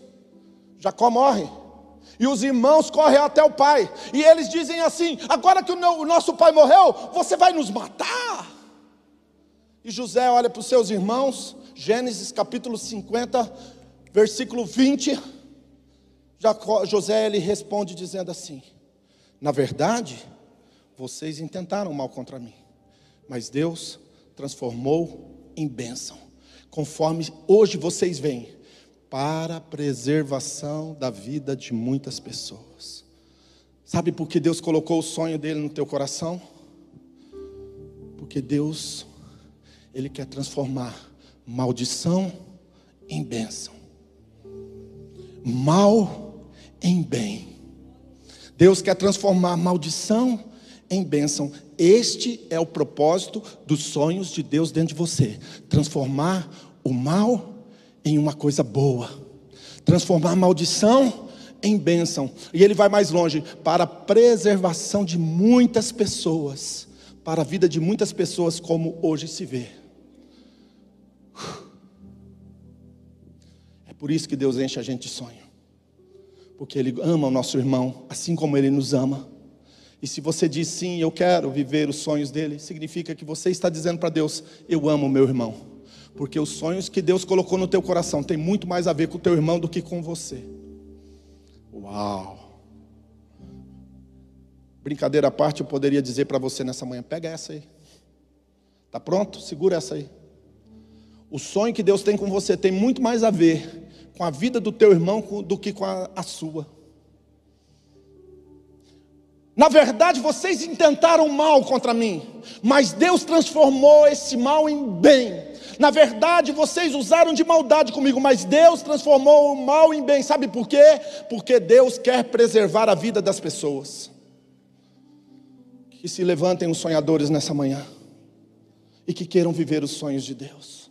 A: Jacó morre. E os irmãos correm até o pai. E eles dizem assim: agora que o, nosso pai morreu, você vai nos matar. E José olha para os seus irmãos Gênesis capítulo 50, versículo 20. Jacó, José ele responde dizendo assim: Na verdade, vocês intentaram mal contra mim, mas Deus transformou em bênção. conforme hoje vocês veem, para a preservação da vida de muitas pessoas. Sabe por que Deus colocou o sonho dele no teu coração? Porque Deus, Ele quer transformar maldição em bênção, mal em bem. Deus quer transformar maldição em bênção. Este é o propósito dos sonhos de Deus dentro de você: transformar o mal em uma coisa boa, transformar maldição em bênção. E ele vai mais longe para a preservação de muitas pessoas, para a vida de muitas pessoas, como hoje se vê. É por isso que Deus enche a gente de sonho, porque Ele ama o nosso irmão, assim como Ele nos ama. E se você diz sim, eu quero viver os sonhos dele, significa que você está dizendo para Deus: eu amo meu irmão. Porque os sonhos que Deus colocou no teu coração tem muito mais a ver com o teu irmão do que com você. Uau! Brincadeira à parte, eu poderia dizer para você nessa manhã: pega essa aí. Tá pronto? Segura essa aí. O sonho que Deus tem com você tem muito mais a ver com a vida do teu irmão do que com a, a sua. Na verdade, vocês intentaram mal contra mim, mas Deus transformou esse mal em bem. Na verdade, vocês usaram de maldade comigo, mas Deus transformou o mal em bem. Sabe por quê? Porque Deus quer preservar a vida das pessoas. Que se levantem os sonhadores nessa manhã e que queiram viver os sonhos de Deus.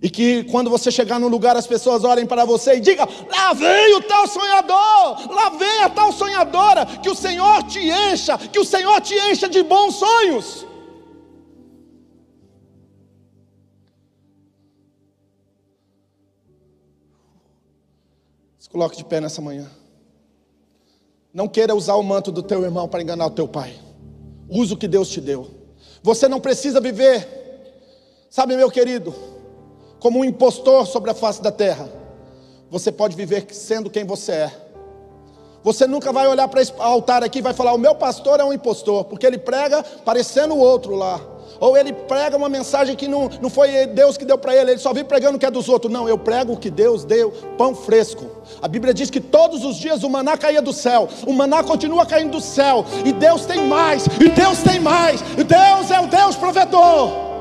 A: E que quando você chegar no lugar, as pessoas olhem para você e digam: Lá vem o tal sonhador, lá vem a tal sonhadora, que o Senhor te encha, que o Senhor te encha de bons sonhos. Se coloque de pé nessa manhã. Não queira usar o manto do teu irmão para enganar o teu pai. Use o que Deus te deu. Você não precisa viver, sabe, meu querido como um impostor sobre a face da terra. Você pode viver sendo quem você é. Você nunca vai olhar para esse altar aqui e vai falar: o meu pastor é um impostor, porque ele prega parecendo o outro lá. Ou ele prega uma mensagem que não, não foi Deus que deu para ele, ele só vive pregando o que é dos outros. Não, eu prego o que Deus deu, pão fresco. A Bíblia diz que todos os dias o maná caía do céu, o maná continua caindo do céu, e Deus tem mais, e Deus tem mais, e Deus é o Deus provedor.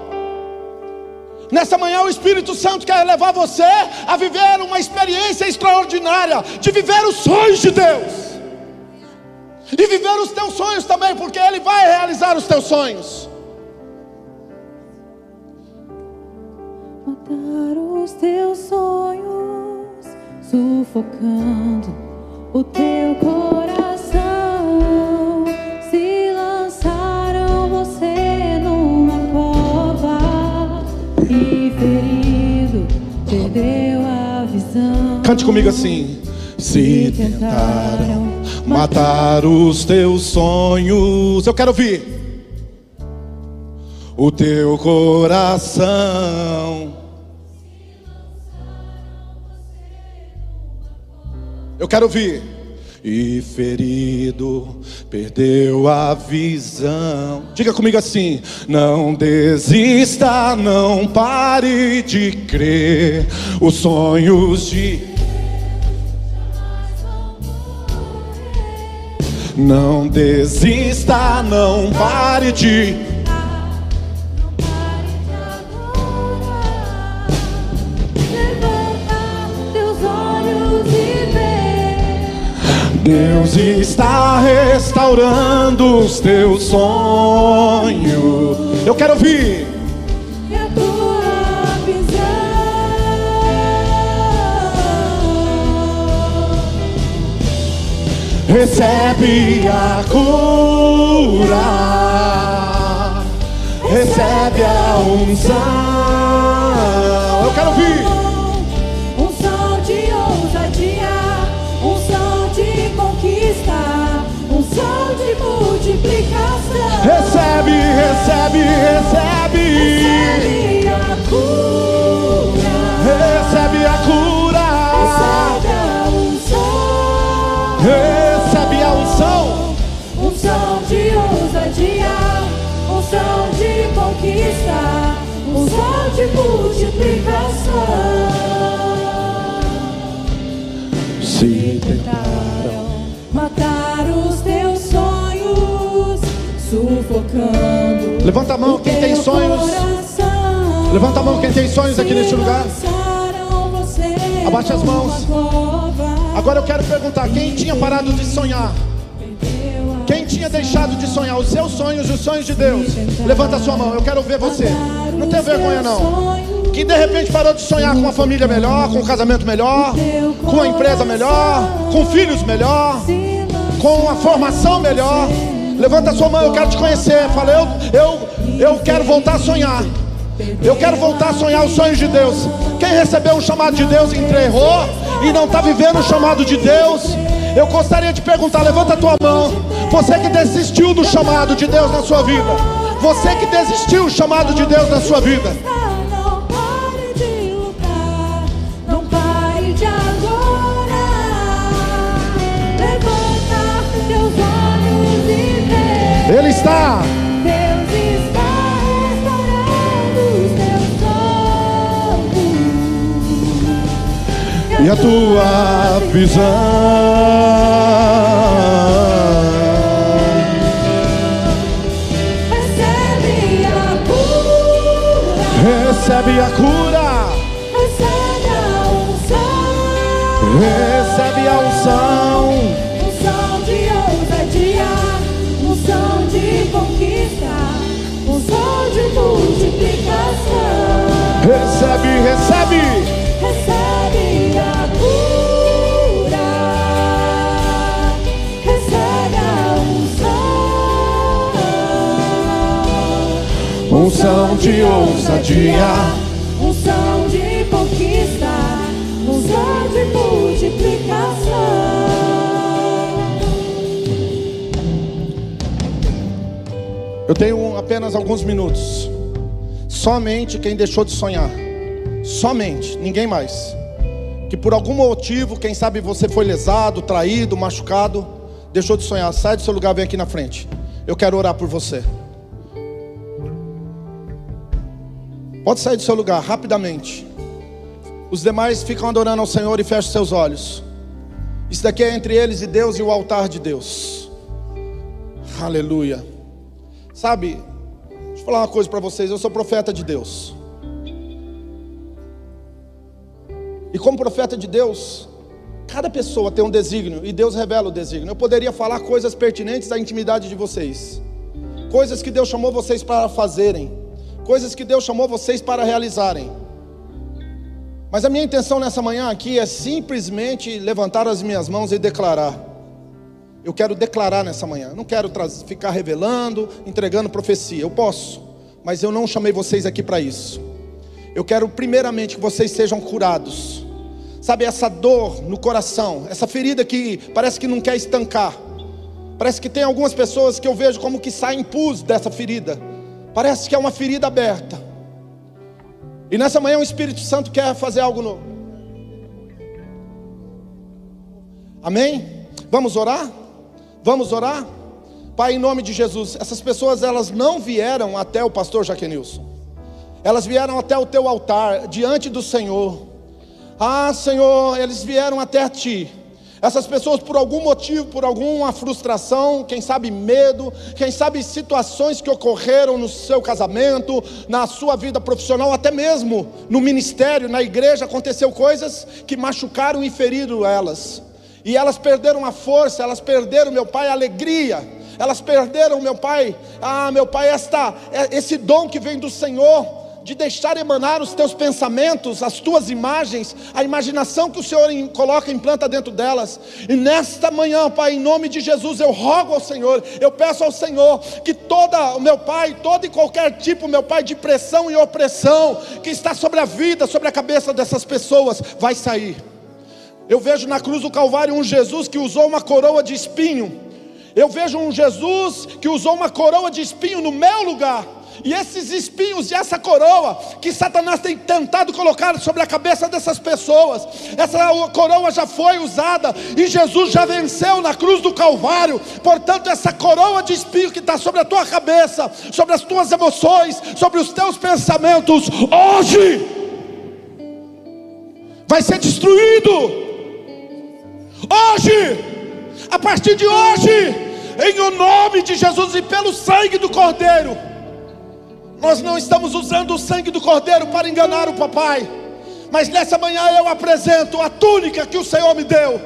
A: Nessa manhã o Espírito Santo quer levar você a viver uma experiência extraordinária, de viver os sonhos de Deus. E viver os teus sonhos também, porque Ele vai realizar os teus sonhos.
B: Matar os teus sonhos, sufocando o teu coração.
A: Cante comigo assim. Se tentaram matar os teus sonhos, eu quero ouvir. O teu coração. Eu quero ouvir. E ferido, perdeu a visão. Diga comigo assim: não desista, não pare de crer. Os sonhos de Não desista, não pare de. Deus está restaurando os teus sonhos. Eu quero ouvir. Recebe a cura. Recebe a unção. Eu quero ouvir.
B: Um som de ousadia, um som de conquista, um som de multiplicação.
A: Recebe, recebe, recebe.
B: Recebe a cura,
A: Recebe a cura.
B: multiplicação. Se tentaram matar os teus sonhos, sufocando.
A: Levanta a mão quem tem sonhos. Coração, Levanta a mão quem tem sonhos aqui neste lugar. Abaixa as mãos. Agora eu quero perguntar: quem tinha parado de sonhar? Quem tinha deixado de sonhar os seus sonhos e os sonhos de Deus? Levanta a sua mão, eu quero ver você. Não tenha vergonha, não. Que de repente parou de sonhar com uma família melhor, com um casamento melhor, com uma empresa melhor, com filhos melhor, com uma formação melhor. Levanta a sua mão, eu quero te conhecer. Fala, eu, eu, eu quero voltar a sonhar. Eu quero voltar a sonhar os sonhos de Deus. Quem recebeu o chamado de Deus enterrou e não está vivendo o chamado de Deus, eu gostaria de perguntar: levanta a tua mão. Você que desistiu do chamado de Deus na sua vida. Você que desistiu do chamado de Deus na sua vida. Ele está.
B: Deus está restaurando os teus sonhos.
A: E a tua visão.
B: Recebe a cura.
A: recebe a
B: unção.
A: Recebe a unção.
B: Unção de ousadia, unção de conquista, unção de multiplicação.
A: Recebe, recebe.
B: Recebe unção.
A: De ousadia.
B: unção de conquista, unção de multiplicação.
A: Eu tenho apenas alguns minutos. Somente quem deixou de sonhar. Somente, ninguém mais. Que por algum motivo, quem sabe você foi lesado, traído, machucado, deixou de sonhar. Sai do seu lugar, vem aqui na frente. Eu quero orar por você. Pode sair do seu lugar rapidamente. Os demais ficam adorando ao Senhor e fecham seus olhos. Isso daqui é entre eles e Deus e o altar de Deus. Aleluia. Sabe, deixa eu falar uma coisa para vocês. Eu sou profeta de Deus. E como profeta de Deus, cada pessoa tem um desígnio e Deus revela o desígnio. Eu poderia falar coisas pertinentes à intimidade de vocês, coisas que Deus chamou vocês para fazerem, coisas que Deus chamou vocês para realizarem. Mas a minha intenção nessa manhã aqui é simplesmente levantar as minhas mãos e declarar. Eu quero declarar nessa manhã. Eu não quero ficar revelando, entregando profecia. Eu posso, mas eu não chamei vocês aqui para isso. Eu quero primeiramente que vocês sejam curados. Sabe essa dor no coração, essa ferida que parece que não quer estancar. Parece que tem algumas pessoas que eu vejo como que saem pus dessa ferida. Parece que é uma ferida aberta. E nessa manhã o Espírito Santo quer fazer algo novo. Amém? Vamos orar? Vamos orar? Pai, em nome de Jesus, essas pessoas elas não vieram até o pastor Jaquenilson. Elas vieram até o teu altar, diante do Senhor. Ah, Senhor, eles vieram até ti. Essas pessoas, por algum motivo, por alguma frustração, quem sabe medo, quem sabe situações que ocorreram no seu casamento, na sua vida profissional, até mesmo no ministério, na igreja, aconteceu coisas que machucaram e feriram elas. E elas perderam a força, elas perderam, meu pai, a alegria. Elas perderam, meu pai, ah, meu pai, esta, esse dom que vem do Senhor de deixar emanar os teus pensamentos, as tuas imagens, a imaginação que o Senhor coloca, implanta dentro delas. E nesta manhã, Pai, em nome de Jesus, eu rogo ao Senhor, eu peço ao Senhor que toda, meu Pai, todo e qualquer tipo, meu Pai, de pressão e opressão que está sobre a vida, sobre a cabeça dessas pessoas, vai sair. Eu vejo na cruz do Calvário um Jesus que usou uma coroa de espinho. Eu vejo um Jesus que usou uma coroa de espinho no meu lugar. E esses espinhos e essa coroa que Satanás tem tentado colocar sobre a cabeça dessas pessoas, essa coroa já foi usada e Jesus já venceu na cruz do Calvário. Portanto, essa coroa de espinho que está sobre a tua cabeça, sobre as tuas emoções, sobre os teus pensamentos, hoje vai ser destruído. Hoje, a partir de hoje, em o nome de Jesus e pelo sangue do Cordeiro, Nós não estamos usando o sangue do cordeiro para enganar o papai, mas nessa manhã eu apresento a túnica que o Senhor me deu.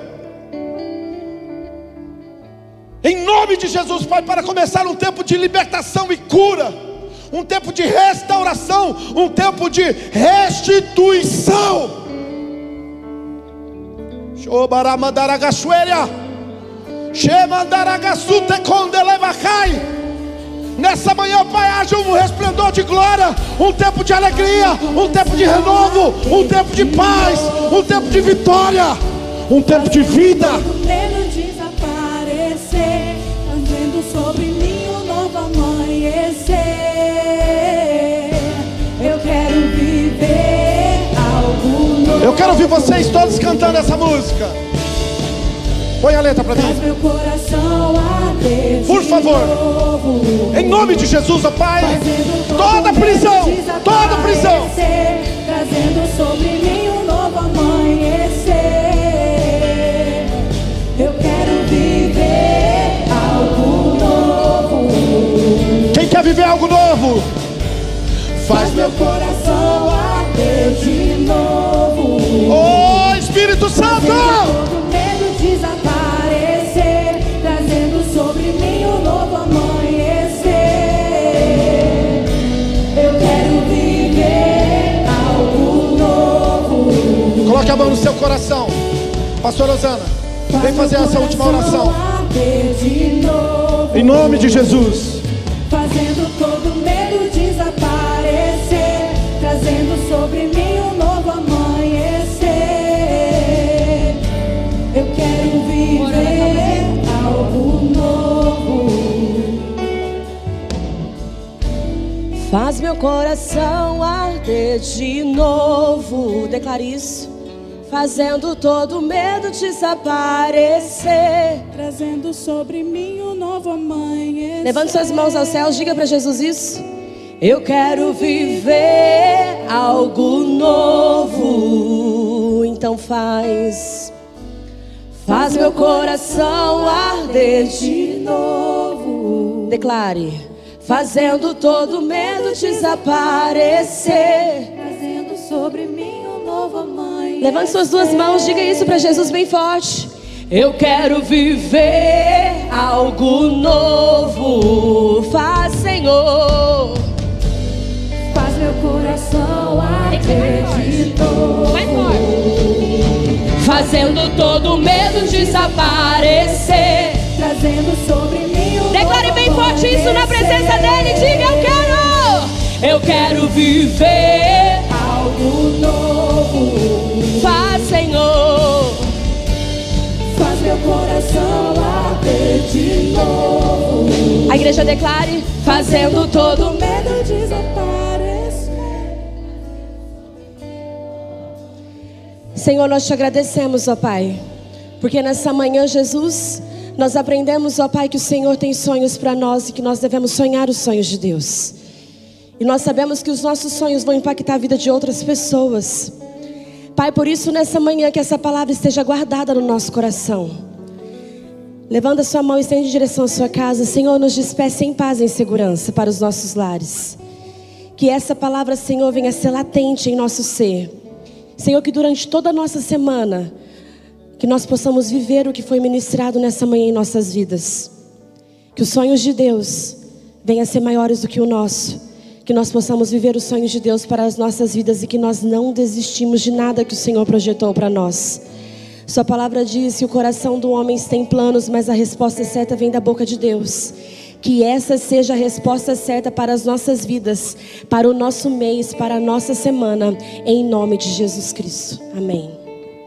A: Em nome de Jesus, Pai, para começar um tempo de libertação e cura, um tempo de restauração, um tempo de restituição. Shobaramandaragachueria, Shemandaragassute Kondelevacai. Nessa manhã, Pai, haja um resplendor de glória, um tempo de alegria, um tempo de renovo, um tempo de paz, um tempo de vitória, um tempo de vida.
B: O medo desaparecer, trazendo sobre mim um novo amanhecer. Eu quero viver algo novo.
A: Eu quero ouvir vocês todos cantando essa música. Põe a letra para mim.
B: meu coração arder
A: Por favor. Em nome de Jesus, ó Pai. Toda prisão, toda prisão.
B: Trazendo sobre mim um novo amanhecer. Eu quero viver algo novo.
A: Quem quer viver algo novo?
B: Faz meu coração arder de novo.
A: Oh Espírito Santo! Seu coração. Pastor Rosana, vem
B: Faz
A: fazer essa última oração. Em nome de Jesus.
B: Fazendo todo medo desaparecer, trazendo sobre mim um novo amanhecer. Eu quero viver algo novo.
C: Faz meu coração arder de novo. Declare isso. Fazendo todo medo desaparecer.
B: Trazendo sobre mim um novo amanhecer.
C: Levante suas mãos aos céus, diga para Jesus isso. Eu quero viver algo novo. Então faz. Faz meu coração arder de novo. Declare. Fazendo todo medo desaparecer.
B: Trazendo sobre mim.
C: Levante suas duas mãos, diga isso para Jesus bem forte. Eu quero viver algo novo. Faz, Senhor.
B: Faz meu coração novo.
C: Vai forte. Fazendo todo medo desaparecer.
B: Trazendo sobre mim um
C: Declare bem forte isso na presença dele. Diga, eu quero. Eu quero viver.
B: Novo.
C: A igreja declare. Fazendo todo
B: Todo medo desaparecer.
C: Senhor, nós te agradecemos, ó Pai, porque nessa manhã, Jesus, nós aprendemos, ó Pai, que o Senhor tem sonhos para nós e que nós devemos sonhar os sonhos de Deus. E nós sabemos que os nossos sonhos vão impactar a vida de outras pessoas. Pai, por isso nessa manhã que essa palavra esteja guardada no nosso coração. Levanta sua mão e estende em direção à sua casa. Senhor, nos despeça em paz e em segurança para os nossos lares. Que essa palavra, Senhor, venha ser latente em nosso ser. Senhor, que durante toda a nossa semana, que nós possamos viver o que foi ministrado nessa manhã em nossas vidas. Que os sonhos de Deus venham a ser maiores do que o nosso. Que nós possamos viver os sonhos de Deus para as nossas vidas e que nós não desistimos de nada que o Senhor projetou para nós. Sua palavra diz que o coração do homem tem planos, mas a resposta certa vem da boca de Deus. Que essa seja a resposta certa para as nossas vidas, para o nosso mês, para a nossa semana, em nome de Jesus Cristo. Amém.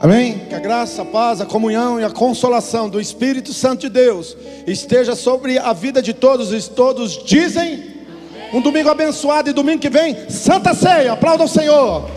A: Amém? Que a graça, a paz, a comunhão e a consolação do Espírito Santo de Deus esteja sobre a vida de todos e todos dizem. Um domingo abençoado e domingo que vem, Santa Ceia. Aplauda o Senhor.